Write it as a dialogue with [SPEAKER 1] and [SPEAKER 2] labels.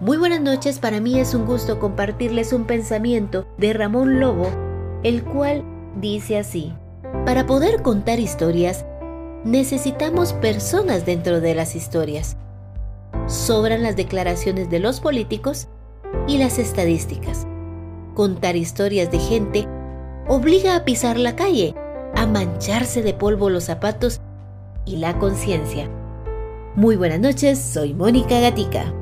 [SPEAKER 1] Muy buenas noches, para mí es un gusto compartirles un pensamiento de Ramón Lobo, el cual dice así, para poder contar historias, necesitamos personas dentro de las historias. Sobran las declaraciones de los políticos y las estadísticas. Contar historias de gente obliga a pisar la calle, a mancharse de polvo los zapatos y la conciencia. Muy buenas noches, soy Mónica Gatica.